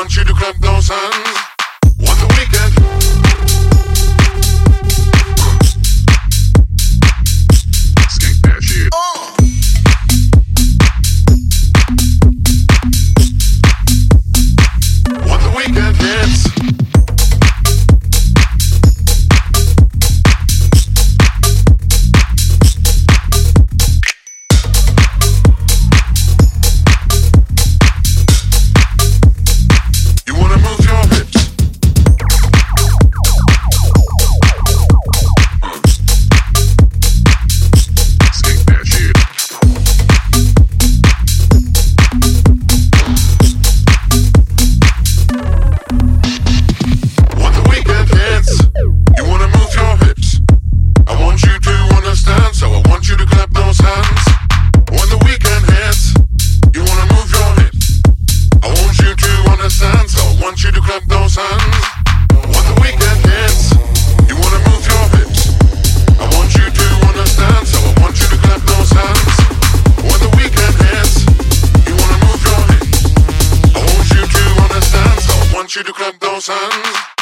I want you to clap those hands. You to clap those hands.